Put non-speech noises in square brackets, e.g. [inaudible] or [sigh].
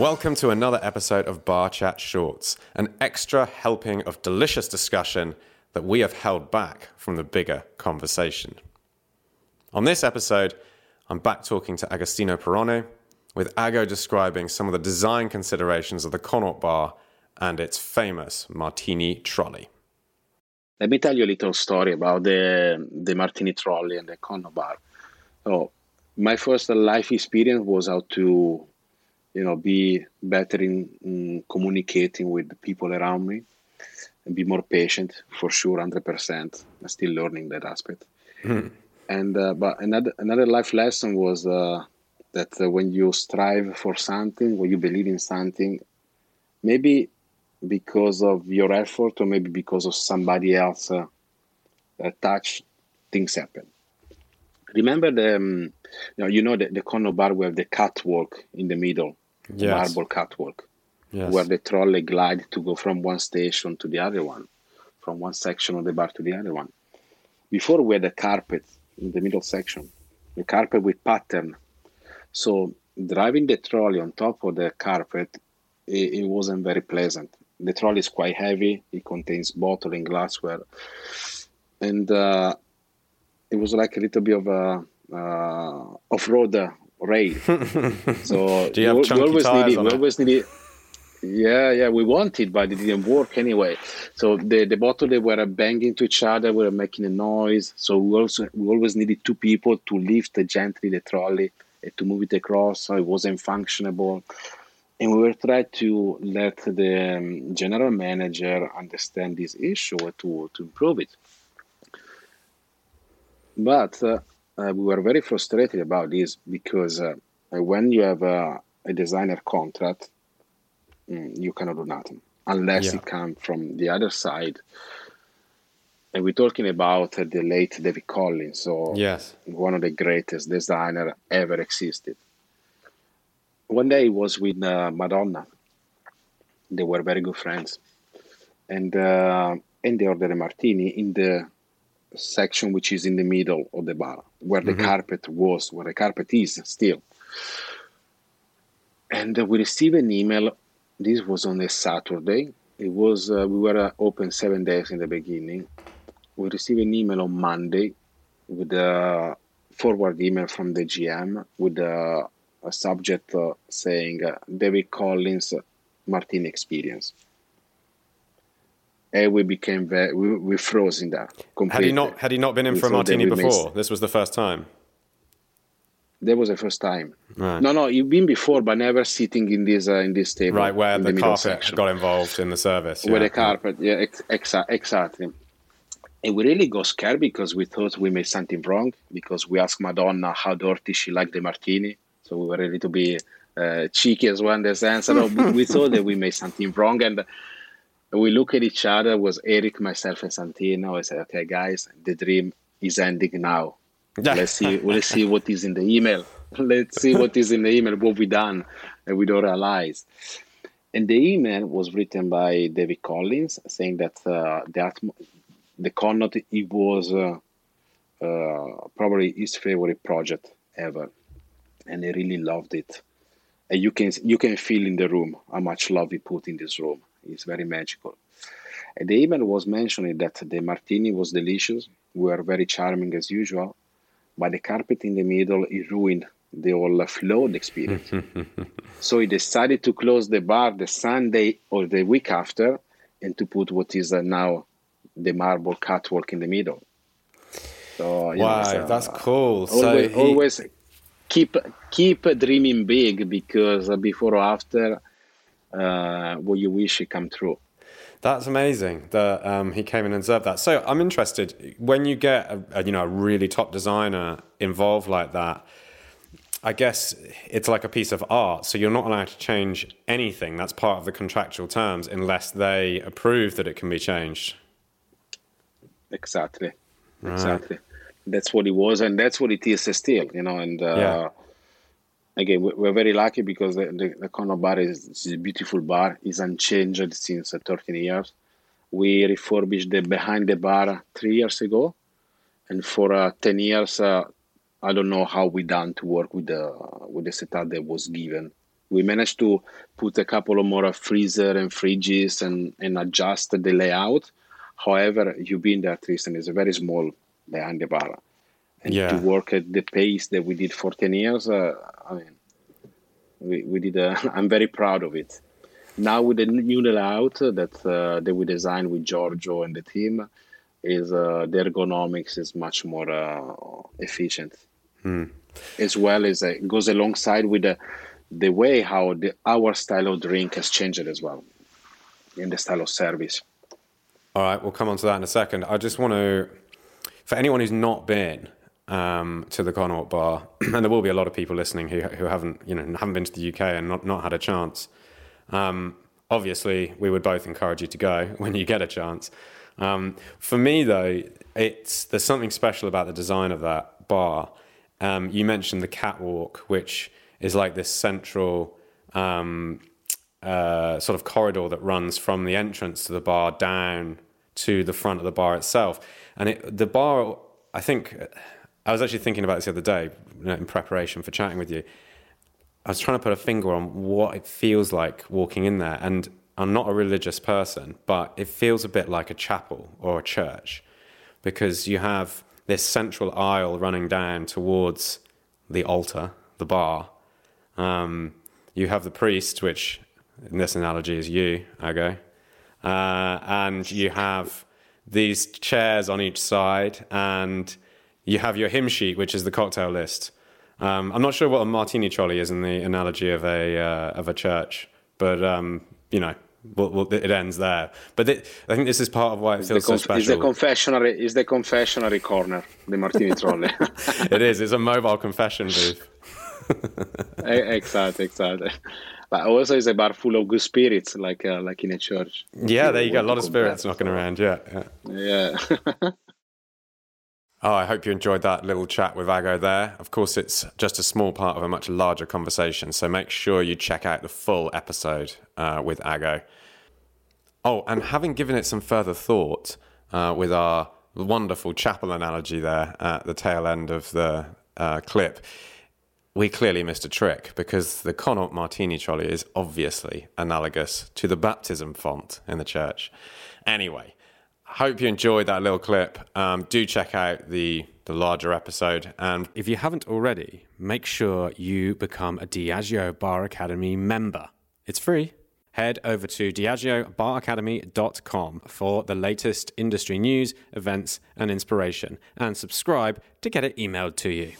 Welcome to another episode of Bar Chat Shorts, an extra helping of delicious discussion that we have held back from the bigger conversation. On this episode, I'm back talking to Agostino Perrone, with Ago describing some of the design considerations of the Connaught Bar and its famous martini trolley. Let me tell you a little story about the the martini trolley and the Connaught Bar. So, my first life experience was how to you know be better in, in communicating with the people around me and be more patient for sure 100% i'm still learning that aspect mm. and uh, but another another life lesson was uh, that uh, when you strive for something when you believe in something maybe because of your effort or maybe because of somebody else uh, touch things happen remember the um, you know, you know the, the Connaught bar where the catwalk in the middle yes. marble catwalk, yes. where the trolley glide to go from one station to the other one, from one section of the bar to the other one. Before we had a carpet in the middle section, the carpet with pattern. So driving the trolley on top of the carpet, it, it wasn't very pleasant. The trolley is quite heavy. It contains bottle and glassware, and uh, it was like a little bit of a uh, off-road rail. [laughs] so Do you have we, chunky we always tires needed, we always needed, yeah, yeah, we wanted, but it didn't work anyway. So the the bottle they were banging to each other, were making a noise. So we also we always needed two people to lift gently the trolley and to move it across. So it wasn't functionable. And we were trying to let the um, general manager understand this issue to, to improve it. But uh, uh, we were very frustrated about this because uh, when you have a, a designer contract, mm, you cannot do nothing unless yeah. it comes from the other side. And we're talking about uh, the late David Collins, so yes, one of the greatest designer ever existed. One day he was with uh, Madonna. They were very good friends, and uh, and they ordered a martini in the section which is in the middle of the bar, where the mm-hmm. carpet was, where the carpet is still. And we received an email. This was on a Saturday. It was uh, we were uh, open seven days in the beginning. We received an email on Monday with a forward email from the GM with a, a subject uh, saying uh, David Collins Martin experience and we became very we, we froze in that completely. Had he not had he not been in we for a martini before? This was the first time. That was the first time. Right. No, no, you've been before, but never sitting in this uh, in this table. Right, where the, the carpet section. got involved in the service. Yeah. Where the carpet, yeah, ex- exa- exactly. And we really got scared because we thought we made something wrong because we asked Madonna how dirty she liked the martini. So we were ready to be uh, cheeky as well in the sense. So we thought that we made something wrong, and we look at each other was Eric, myself, and Santino. I said, "Okay, guys, the dream is ending now. let's see. Let's see what is in the email. [laughs] Let's see what is in the email. What we done, and we don't realize." And the email was written by David Collins, saying that uh, the the Connaught it was uh, uh, probably his favorite project ever, and he really loved it. And you can you can feel in the room how much love he put in this room it's very magical. And the email was mentioning that the martini was delicious. We were very charming as usual, but the carpet in the middle it ruined the whole float experience. [laughs] so he decided to close the bar the Sunday or the week after, and to put what is uh, now the marble catwalk in the middle. So wow, know, so, that's cool. Always, so he... always keep keep dreaming big because uh, before or after uh, what you wish it come true. That's amazing that um, he came and observed that. So I'm interested when you get a, a, you know a really top designer involved like that. I guess it's like a piece of art, so you're not allowed to change anything. That's part of the contractual terms, unless they approve that it can be changed. Exactly, right. exactly. That's what it was, and that's what it is still. You know, and uh, yeah again, we're very lucky because the, the, the bar is, is, a beautiful bar. It's unchanged since 13 years. We refurbished the behind the bar three years ago, and for uh, 10 years, uh, I don't know how we done to work with the with the setup that was given We managed to put a couple of more freezer and fridges and, and adjust the layout. However, you've been there, Tristan, It's a very small behind the bar. And yeah. to work at the pace that we did for 10 years, uh, I mean, we, we did, uh, [laughs] I'm very proud of it. Now with the new layout that, uh, that we designed with Giorgio and the team, is uh, the ergonomics is much more uh, efficient. Hmm. As well as it goes alongside with the, the way how the, our style of drink has changed as well in the style of service. All right, we'll come on to that in a second. I just want to, for anyone who's not been um, to the Connaught Bar, [clears throat] and there will be a lot of people listening who who haven't you know haven't been to the UK and not not had a chance. Um, obviously, we would both encourage you to go [laughs] when you get a chance. Um, for me, though, it's there's something special about the design of that bar. Um, you mentioned the catwalk, which is like this central um, uh, sort of corridor that runs from the entrance to the bar down to the front of the bar itself. And it, the bar, I think, I was actually thinking about this the other day you know, in preparation for chatting with you. I was trying to put a finger on what it feels like walking in there. And I'm not a religious person, but it feels a bit like a chapel or a church because you have this central aisle running down towards the altar, the bar. Um, you have the priest, which in this analogy is you, Ago, uh, and you have these chairs on each side, and you have your hymn sheet, which is the cocktail list. Um, I'm not sure what a martini trolley is in the analogy of a uh, of a church, but um, you know, well, well, it ends there. But it, I think this is part of why it feels conf- so special. Is the confessionary is the confessionary corner, the martini trolley. [laughs] [laughs] it is. It's a mobile confession booth. exactly, exactly. But also, it's a bar full of good spirits, like uh, like in a church. Yeah, there you go. A lot of spirits knocking around. Yeah, yeah. yeah. [laughs] Oh, I hope you enjoyed that little chat with Ago there. Of course, it's just a small part of a much larger conversation, so make sure you check out the full episode uh, with Ago. Oh, and having given it some further thought uh, with our wonderful chapel analogy there at the tail end of the uh, clip, we clearly missed a trick because the Connaught Martini trolley is obviously analogous to the baptism font in the church. Anyway, hope you enjoyed that little clip. Um, do check out the the larger episode, and if you haven't already, make sure you become a Diageo Bar Academy member. It's free. Head over to diageobaracademy.com for the latest industry news, events, and inspiration, and subscribe to get it emailed to you.